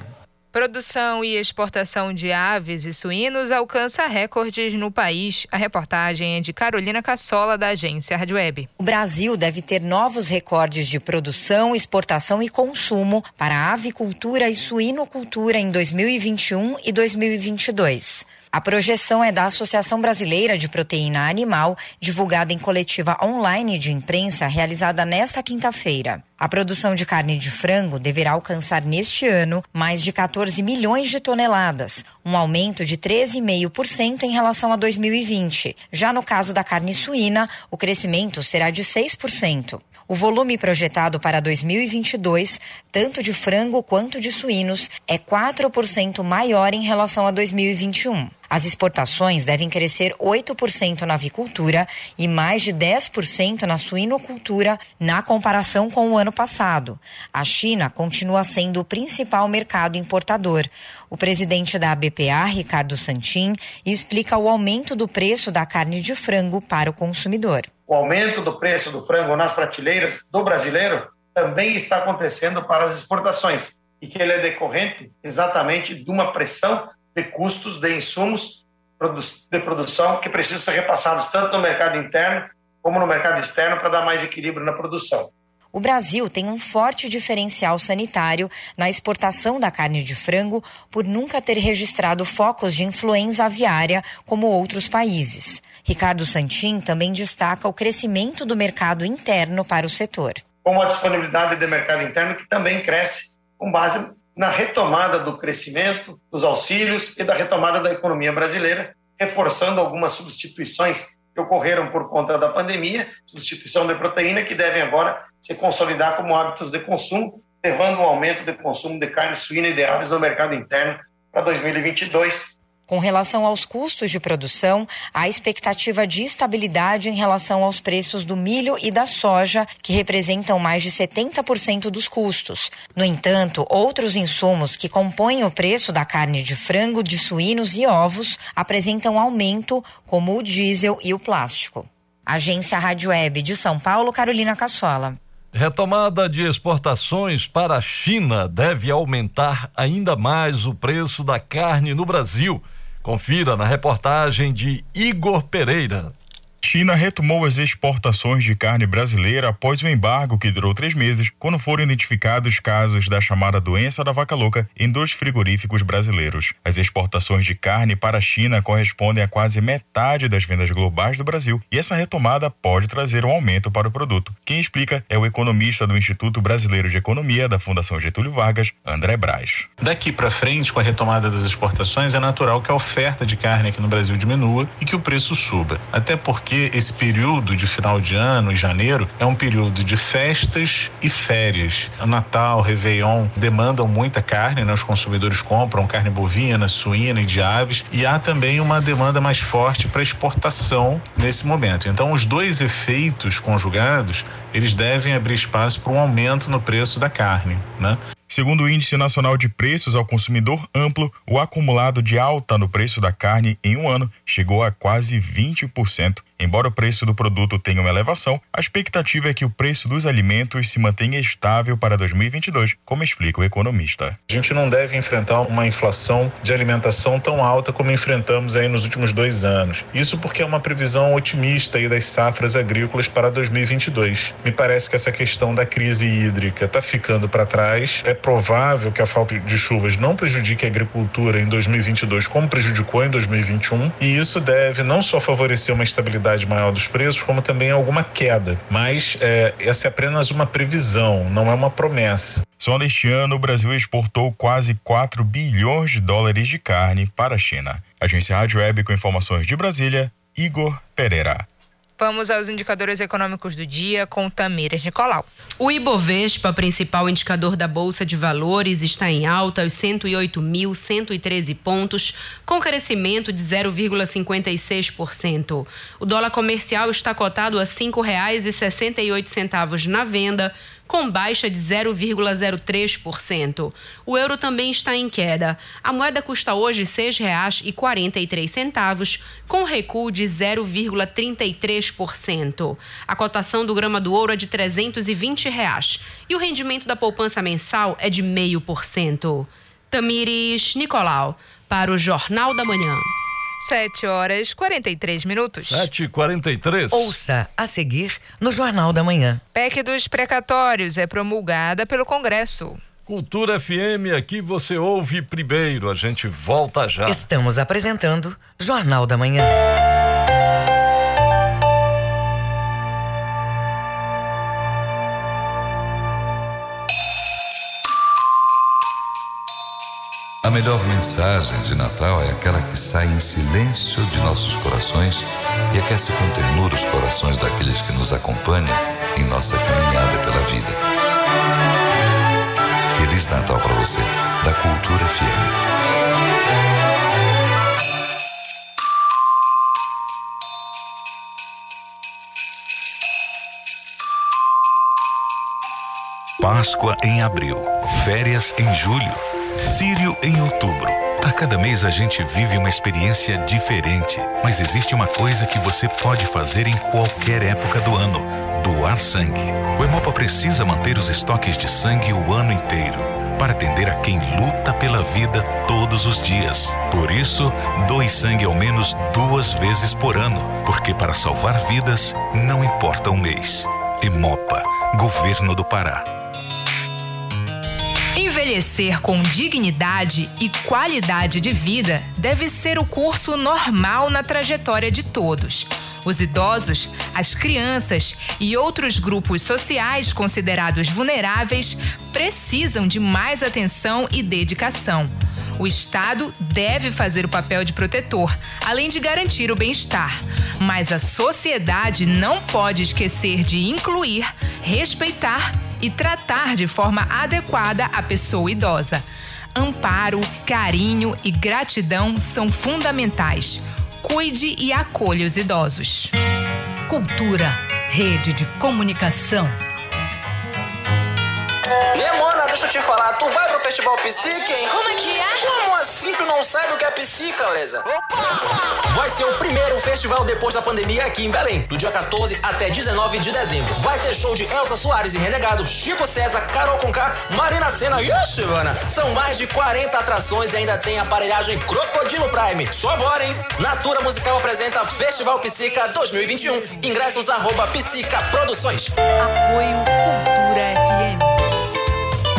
Produção e exportação de aves e suínos alcança recordes no país. A reportagem é de Carolina Cassola, da agência Rádio Web. O Brasil deve ter novos recordes de produção, exportação e consumo para avicultura e suinocultura em 2021 e 2022. A projeção é da Associação Brasileira de Proteína Animal, divulgada em coletiva online de imprensa realizada nesta quinta-feira. A produção de carne de frango deverá alcançar neste ano mais de 14 milhões de toneladas, um aumento de 13,5% em relação a 2020. Já no caso da carne suína, o crescimento será de 6%. O volume projetado para 2022, tanto de frango quanto de suínos, é 4% maior em relação a 2021. As exportações devem crescer 8% na avicultura e mais de 10% na suinocultura na comparação com o ano passado. A China continua sendo o principal mercado importador. O presidente da ABPA, Ricardo Santin, explica o aumento do preço da carne de frango para o consumidor. O aumento do preço do frango nas prateleiras do brasileiro também está acontecendo para as exportações e que ele é decorrente exatamente de uma pressão de custos de insumos de produção que precisam ser repassados tanto no mercado interno como no mercado externo para dar mais equilíbrio na produção. O Brasil tem um forte diferencial sanitário na exportação da carne de frango por nunca ter registrado focos de influenza aviária como outros países. Ricardo Santin também destaca o crescimento do mercado interno para o setor. Como a disponibilidade de mercado interno que também cresce com base na retomada do crescimento, dos auxílios e da retomada da economia brasileira, reforçando algumas substituições que ocorreram por conta da pandemia, substituição de proteína, que devem agora se consolidar como hábitos de consumo, levando um aumento de consumo de carne suína e de aves no mercado interno para 2022 com relação aos custos de produção, há expectativa de estabilidade em relação aos preços do milho e da soja, que representam mais de 70% dos custos. No entanto, outros insumos que compõem o preço da carne de frango, de suínos e ovos apresentam aumento, como o diesel e o plástico. Agência Rádio Web de São Paulo, Carolina Cassola. Retomada de exportações para a China deve aumentar ainda mais o preço da carne no Brasil. Confira na reportagem de Igor Pereira. China retomou as exportações de carne brasileira após o embargo que durou três meses, quando foram identificados casos da chamada doença da vaca louca em dois frigoríficos brasileiros. As exportações de carne para a China correspondem a quase metade das vendas globais do Brasil e essa retomada pode trazer um aumento para o produto. Quem explica é o economista do Instituto Brasileiro de Economia da Fundação Getúlio Vargas, André Braz. Daqui para frente, com a retomada das exportações, é natural que a oferta de carne aqui no Brasil diminua e que o preço suba. Até porque porque esse período de final de ano, em janeiro, é um período de festas e férias. Natal, Réveillon demandam muita carne, né? Os consumidores compram carne bovina, suína e de aves. E há também uma demanda mais forte para exportação nesse momento. Então, os dois efeitos conjugados, eles devem abrir espaço para um aumento no preço da carne, né? Segundo o Índice Nacional de Preços ao Consumidor Amplo, o acumulado de alta no preço da carne em um ano chegou a quase 20%. Embora o preço do produto tenha uma elevação, a expectativa é que o preço dos alimentos se mantenha estável para 2022, como explica o economista. A gente não deve enfrentar uma inflação de alimentação tão alta como enfrentamos aí nos últimos dois anos. Isso porque é uma previsão otimista aí das safras agrícolas para 2022. Me parece que essa questão da crise hídrica está ficando para trás. É provável que a falta de chuvas não prejudique a agricultura em 2022 como prejudicou em 2021, e isso deve não só favorecer uma estabilidade volatilidade maior dos preços, como também alguma queda. Mas é, essa é apenas uma previsão, não é uma promessa. Só neste ano, o Brasil exportou quase 4 bilhões de dólares de carne para a China. Agência Rádio Web com informações de Brasília, Igor Pereira. Vamos aos indicadores econômicos do dia com Tamires Nicolau. O Ibovespa, principal indicador da Bolsa de Valores, está em alta aos 108.113 pontos, com crescimento de 0,56%. O dólar comercial está cotado a R$ 5,68 na venda com baixa de 0,03%. O euro também está em queda. A moeda custa hoje R$ 6,43, com recuo de 0,33%. A cotação do grama do ouro é de 320 reais, e o rendimento da poupança mensal é de 0,5%. Tamires Nicolau, para o Jornal da Manhã. 7 horas 43 minutos. 7 e 43 Ouça a seguir no Jornal da Manhã. PEC dos precatórios é promulgada pelo Congresso. Cultura FM, aqui você ouve primeiro. A gente volta já. Estamos apresentando Jornal da Manhã. Melhor mensagem de Natal é aquela que sai em silêncio de nossos corações e aquece com ternura os corações daqueles que nos acompanham em nossa caminhada pela vida. Feliz Natal para você, da Cultura FM. Páscoa em abril, férias em julho, Sírio em outubro. A cada mês a gente vive uma experiência diferente, mas existe uma coisa que você pode fazer em qualquer época do ano: doar sangue. O Hemopa precisa manter os estoques de sangue o ano inteiro para atender a quem luta pela vida todos os dias. Por isso, doe sangue ao menos duas vezes por ano, porque para salvar vidas não importa o mês. Hemopa, Governo do Pará. Envelhecer com dignidade e qualidade de vida deve ser o curso normal na trajetória de todos. Os idosos, as crianças e outros grupos sociais considerados vulneráveis precisam de mais atenção e dedicação. O Estado deve fazer o papel de protetor, além de garantir o bem-estar. Mas a sociedade não pode esquecer de incluir, respeitar e tratar de forma adequada a pessoa idosa. Amparo, carinho e gratidão são fundamentais. Cuide e acolha os idosos. Cultura, rede de comunicação. Demona, deixa eu te falar, tu vai pro festival Psique, hein? Como é que é? Como assim tu não sabe o que é Psica, Lesa? Vai ser o primeiro festival depois da pandemia aqui em Belém, do dia 14 até 19 de dezembro. Vai ter show de Elsa Soares e Renegado, Chico César, Carol Conká, Marina Senna e a Silvana. São mais de 40 atrações e ainda tem aparelhagem Crocodilo Prime. Só agora, hein? Natura Musical apresenta Festival Psica 2021. Ingressos arroba Psica Produções. Apoio Cultura FM.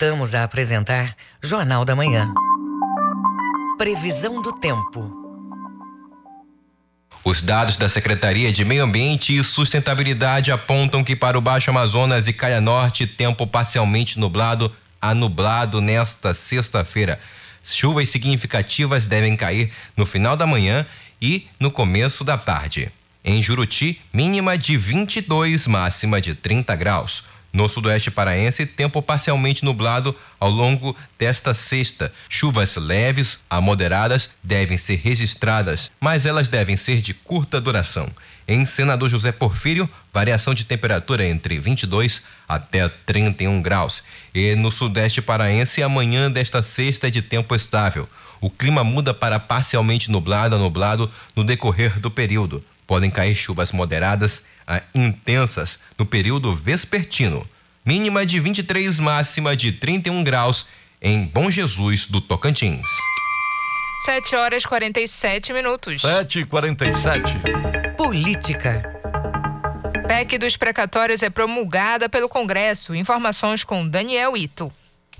Voltamos a apresentar Jornal da Manhã. Previsão do tempo. Os dados da Secretaria de Meio Ambiente e Sustentabilidade apontam que para o Baixo Amazonas e Caia Norte, tempo parcialmente nublado a nublado nesta sexta-feira. Chuvas significativas devem cair no final da manhã e no começo da tarde. Em Juruti, mínima de 22, máxima de 30 graus. No sudoeste paraense, tempo parcialmente nublado ao longo desta sexta. Chuvas leves a moderadas devem ser registradas, mas elas devem ser de curta duração. Em Senador José Porfírio, variação de temperatura entre 22 até 31 graus. E no sudeste paraense, amanhã desta sexta é de tempo estável. O clima muda para parcialmente nublado a nublado no decorrer do período. Podem cair chuvas moderadas intensas no período vespertino. Mínima de 23, máxima de 31 graus em Bom Jesus do Tocantins. 7 horas 47 minutos. 7 e 47 Política. PEC dos precatórios é promulgada pelo Congresso. Informações com Daniel Ito.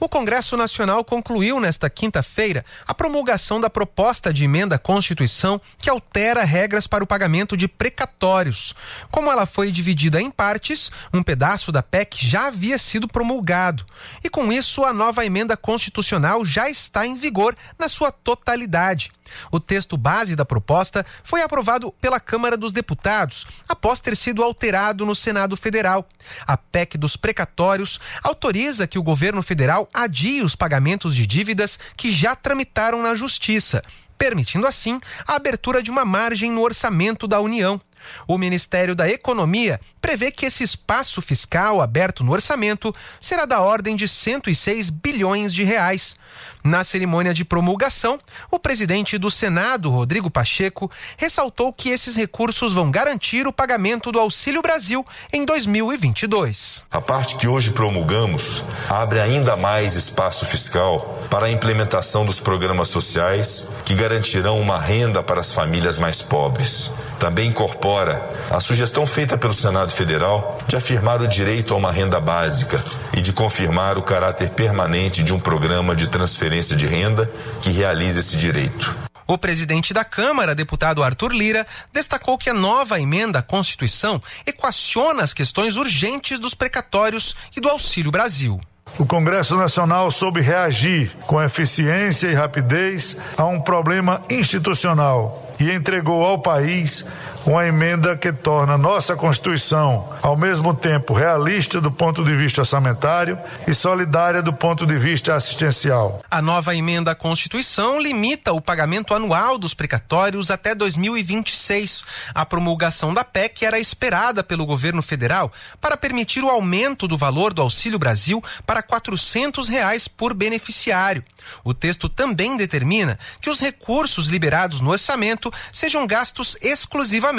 O Congresso Nacional concluiu nesta quinta-feira a promulgação da proposta de emenda à Constituição que altera regras para o pagamento de precatórios. Como ela foi dividida em partes, um pedaço da PEC já havia sido promulgado. E com isso, a nova emenda constitucional já está em vigor na sua totalidade. O texto base da proposta foi aprovado pela Câmara dos Deputados, após ter sido alterado no Senado Federal. A PEC dos precatórios autoriza que o governo federal adie os pagamentos de dívidas que já tramitaram na Justiça, permitindo assim a abertura de uma margem no orçamento da União. O Ministério da Economia prevê que esse espaço fiscal aberto no orçamento será da ordem de 106 bilhões de reais. Na cerimônia de promulgação, o presidente do Senado, Rodrigo Pacheco, ressaltou que esses recursos vão garantir o pagamento do Auxílio Brasil em 2022. A parte que hoje promulgamos abre ainda mais espaço fiscal para a implementação dos programas sociais que garantirão uma renda para as famílias mais pobres. Também incorpora a sugestão feita pelo Senado Federal de afirmar o direito a uma renda básica e de confirmar o caráter permanente de um programa de transferência de renda que realize esse direito. O presidente da Câmara, deputado Arthur Lira, destacou que a nova emenda à Constituição equaciona as questões urgentes dos precatórios e do Auxílio Brasil. O Congresso Nacional soube reagir com eficiência e rapidez a um problema institucional e entregou ao país uma emenda que torna nossa Constituição, ao mesmo tempo, realista do ponto de vista orçamentário e solidária do ponto de vista assistencial. A nova emenda à Constituição limita o pagamento anual dos precatórios até 2026. A promulgação da PEC era esperada pelo governo federal para permitir o aumento do valor do Auxílio Brasil para 400 reais por beneficiário. O texto também determina que os recursos liberados no orçamento sejam gastos exclusivamente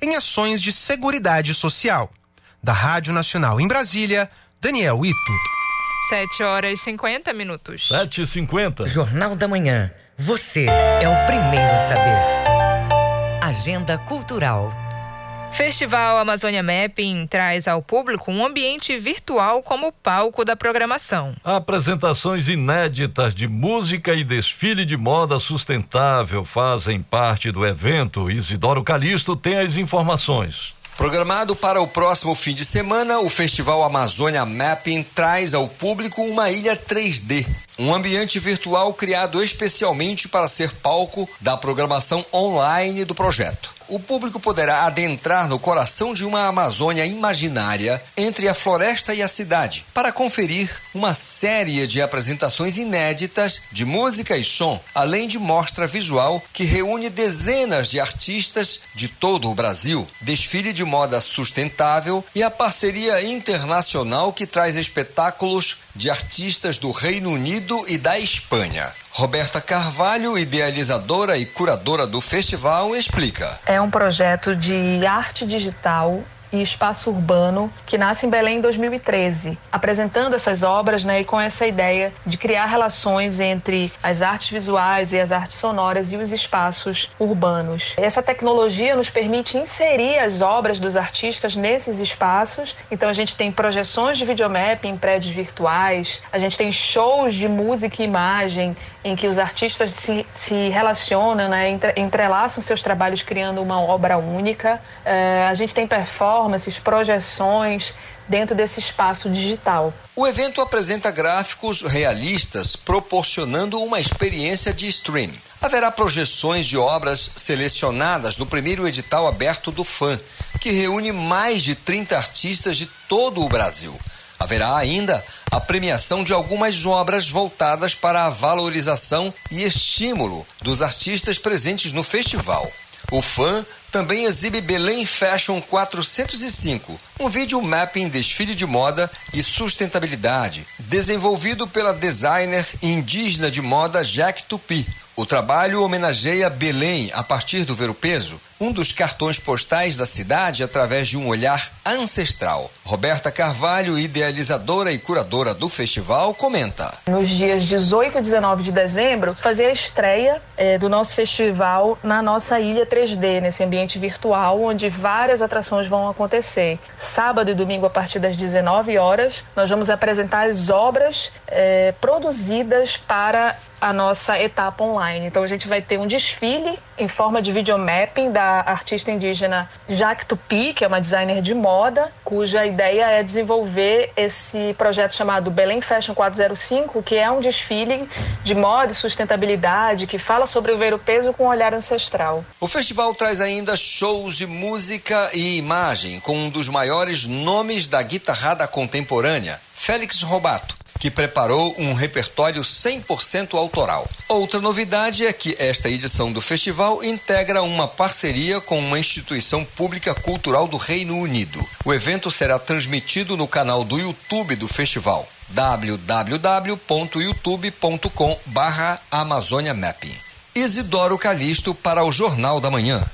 em ações de seguridade social. Da Rádio Nacional em Brasília, Daniel Ito. 7 horas e 50 minutos. 7 e 50 Jornal da Manhã. Você é o primeiro a saber. Agenda Cultural. Festival Amazônia Mapping traz ao público um ambiente virtual como palco da programação. Apresentações inéditas de música e desfile de moda sustentável fazem parte do evento. Isidoro Calixto tem as informações. Programado para o próximo fim de semana, o Festival Amazônia Mapping traz ao público uma ilha 3D, um ambiente virtual criado especialmente para ser palco da programação online do projeto. O público poderá adentrar no coração de uma Amazônia imaginária entre a floresta e a cidade para conferir uma série de apresentações inéditas de música e som, além de mostra visual que reúne dezenas de artistas de todo o Brasil, desfile de moda sustentável e a parceria internacional que traz espetáculos de artistas do Reino Unido e da Espanha. Roberta Carvalho, idealizadora e curadora do festival, explica. É um projeto de arte digital e Espaço Urbano, que nasce em Belém em 2013, apresentando essas obras né, e com essa ideia de criar relações entre as artes visuais e as artes sonoras e os espaços urbanos. Essa tecnologia nos permite inserir as obras dos artistas nesses espaços, então a gente tem projeções de videomap em prédios virtuais, a gente tem shows de música e imagem em que os artistas se, se relacionam, né, entre, entrelaçam seus trabalhos criando uma obra única. É, a gente tem performances, projeções dentro desse espaço digital. O evento apresenta gráficos realistas, proporcionando uma experiência de streaming. Haverá projeções de obras selecionadas no primeiro edital aberto do FAM, que reúne mais de 30 artistas de todo o Brasil. Haverá ainda a premiação de algumas obras voltadas para a valorização e estímulo dos artistas presentes no festival. O fã também exibe Belém Fashion 405, um vídeo mapping desfile de moda e sustentabilidade, desenvolvido pela designer indígena de moda Jack Tupi. O trabalho homenageia Belém a partir do Ver o Peso, um dos cartões postais da cidade através de um olhar ancestral. Roberta Carvalho, idealizadora e curadora do festival, comenta. Nos dias 18 e 19 de dezembro, fazer a estreia é, do nosso festival na nossa ilha 3D, nesse ambiente virtual, onde várias atrações vão acontecer. Sábado e domingo, a partir das 19 horas, nós vamos apresentar as obras é, produzidas para a nossa etapa online. Então a gente vai ter um desfile em forma de videomapping da artista indígena Jacques Tupi, que é uma designer de moda, cuja ideia é desenvolver esse projeto chamado Belém Fashion 405, que é um desfile de moda e sustentabilidade que fala sobre o ver o peso com um olhar ancestral. O festival traz ainda shows de música e imagem com um dos maiores nomes da guitarrada contemporânea, Félix Robato que preparou um repertório 100% autoral. Outra novidade é que esta edição do festival integra uma parceria com uma instituição pública cultural do Reino Unido. O evento será transmitido no canal do YouTube do festival www.youtube.com barra Amazônia Mapping. Isidoro Calixto para o Jornal da Manhã.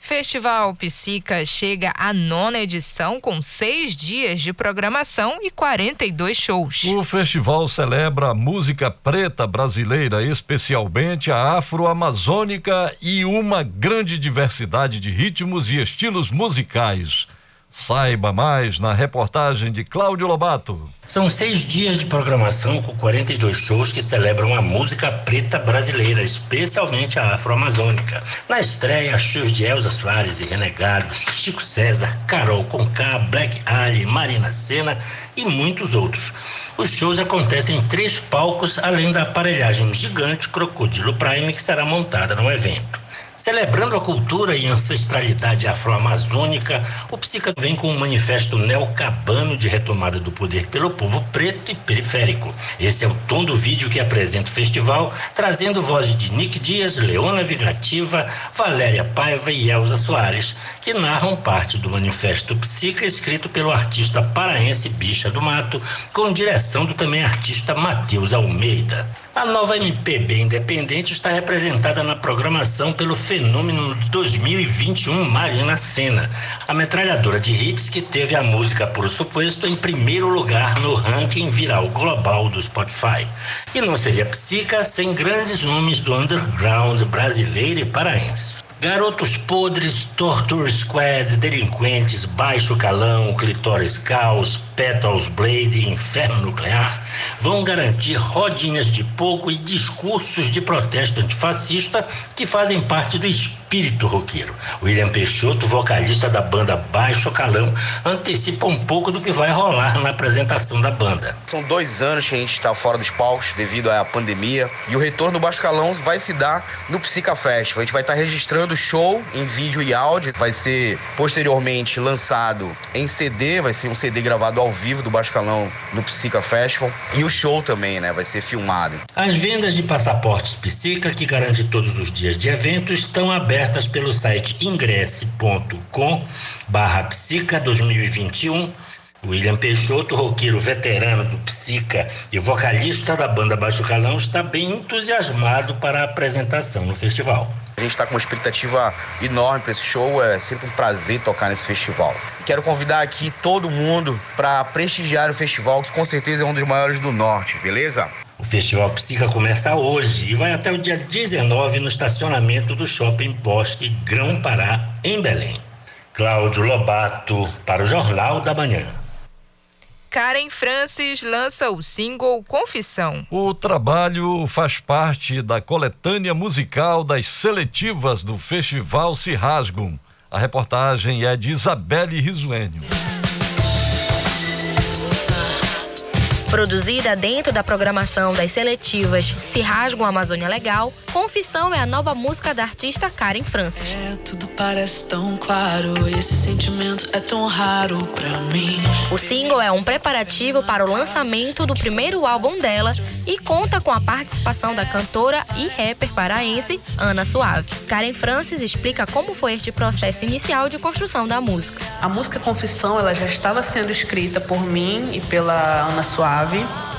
Festival Psica chega à nona edição com seis dias de programação e 42 shows. O festival celebra a música preta brasileira, especialmente a afro-amazônica e uma grande diversidade de ritmos e estilos musicais. Saiba mais na reportagem de Cláudio Lobato. São seis dias de programação com 42 shows que celebram a música preta brasileira, especialmente a afro-amazônica. Na estreia, shows de Elza Soares e Renegados, Chico César, Carol Conká, Black Ali, Marina Senna e muitos outros. Os shows acontecem em três palcos, além da aparelhagem gigante Crocodilo Prime que será montada no evento. Celebrando a cultura e ancestralidade afro-amazônica, o Psica vem com um manifesto neocabano de retomada do poder pelo povo preto e periférico. Esse é o tom do vídeo que apresenta o festival, trazendo vozes de Nick Dias, Leona Vigativa, Valéria Paiva e Elza Soares, que narram parte do manifesto Psica escrito pelo artista paraense Bicha do Mato, com direção do também artista Matheus Almeida. A nova MPB independente está representada na programação pelo fenômeno de 2021 Marina Senna, a metralhadora de hits que teve a música Por Suposto em primeiro lugar no ranking viral global do Spotify. E não seria psica sem grandes nomes do underground brasileiro e paraense. Garotos podres, Torture Squad, delinquentes, baixo calão, clitóris caos, Petals Blade Inferno Nuclear vão garantir rodinhas de pouco e discursos de protesto antifascista que fazem parte do espírito roqueiro. William Peixoto, vocalista da banda Baixo Calão, antecipa um pouco do que vai rolar na apresentação da banda. São dois anos que a gente está fora dos palcos devido à pandemia e o retorno do Baixo Calão vai se dar no Psica Festival. A gente vai estar registrando o show em vídeo e áudio, vai ser posteriormente lançado em CD, vai ser um CD gravado ao vivo do Bascalão no Psica Festival e o show também, né? Vai ser filmado. As vendas de passaportes Psica, que garante todos os dias de evento, estão abertas pelo site ingresse.com barra Psica 2021 William Peixoto, roqueiro veterano do Psica e vocalista da banda Baixo Calão, está bem entusiasmado para a apresentação no festival. A gente está com uma expectativa enorme para esse show, é sempre um prazer tocar nesse festival. Quero convidar aqui todo mundo para prestigiar o festival, que com certeza é um dos maiores do Norte, beleza? O Festival Psica começa hoje e vai até o dia 19 no estacionamento do Shopping Bosque Grão Pará, em Belém. Cláudio Lobato, para o Jornal da Manhã. Karen Francis lança o single Confissão. O trabalho faz parte da coletânea musical das seletivas do Festival Se Rasgam. A reportagem é de Isabelle Risuênio. Produzida dentro da programação das seletivas Se Rasgam Amazônia Legal, Confissão é a nova música da artista Karen Francis. É, tudo parece tão claro, esse sentimento é tão raro pra mim. O single é um preparativo para o lançamento do primeiro álbum dela e conta com a participação da cantora e rapper paraense Ana Suave. Karen Francis explica como foi este processo inicial de construção da música. A música Confissão ela já estava sendo escrita por mim e pela Ana Suave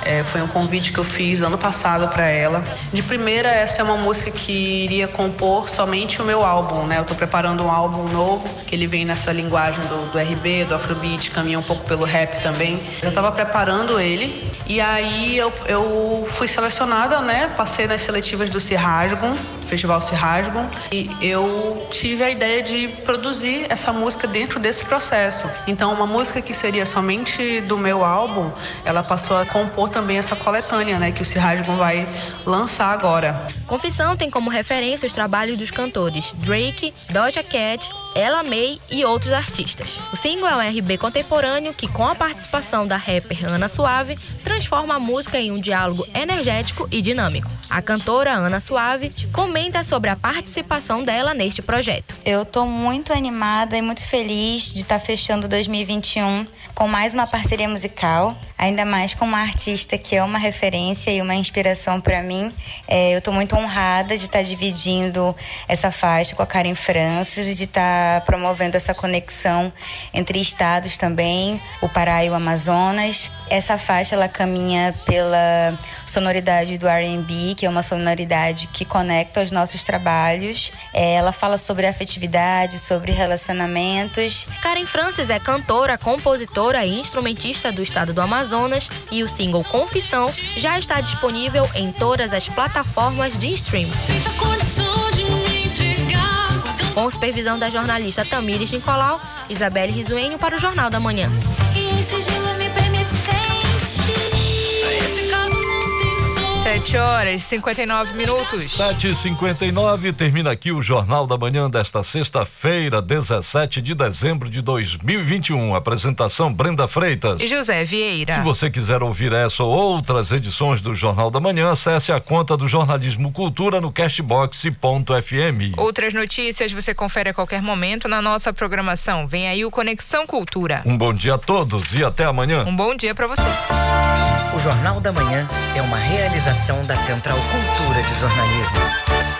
é, foi um convite que eu fiz ano passado para ela. De primeira, essa é uma música que iria compor somente o meu álbum, né? Eu estou preparando um álbum novo, que ele vem nessa linguagem do, do RB, do Afrobeat, caminha um pouco pelo rap também. Eu estava preparando ele e aí eu, eu fui selecionada, né? Passei nas seletivas do Cirrasgum, Festival Se Rasgam e eu tive a ideia de produzir essa música dentro desse processo. Então, uma música que seria somente do meu álbum, ela passou a compor também essa coletânea, né, que o Se Rasgam vai lançar agora. Confissão tem como referência os trabalhos dos cantores Drake, Doja Cat, ela May e outros artistas. O single é um RB contemporâneo que, com a participação da rapper Ana Suave, transforma a música em um diálogo energético e dinâmico. A cantora Ana Suave comenta sobre a participação dela neste projeto. Eu estou muito animada e muito feliz de estar tá fechando 2021 com mais uma parceria musical, ainda mais com uma artista que é uma referência e uma inspiração para mim. É, eu estou muito honrada de estar tá dividindo essa faixa com a Karen Francis e de estar tá promovendo essa conexão entre estados também, o Pará e o Amazonas. Essa faixa ela caminha pela sonoridade do R&B, que é uma sonoridade que conecta os nossos trabalhos. É, ela fala sobre afetividade, sobre relacionamentos. Karen Francis é cantora, compositora e instrumentista do estado do Amazonas e o single Confissão já está disponível em todas as plataformas de streaming. Com supervisão da jornalista Tamires Nicolau, Isabelle Risuenho para o Jornal da Manhã. 7 horas e 59 minutos. 7 e 59 termina aqui o Jornal da Manhã desta sexta-feira, 17 de dezembro de 2021. Apresentação Brenda Freitas e José Vieira. Se você quiser ouvir essa ou outras edições do Jornal da Manhã, acesse a conta do Jornalismo Cultura no cashbox.fm. Outras notícias você confere a qualquer momento na nossa programação. Vem aí o Conexão Cultura. Um bom dia a todos e até amanhã. Um bom dia para você. O Jornal da Manhã é uma da Central Cultura de Jornalismo.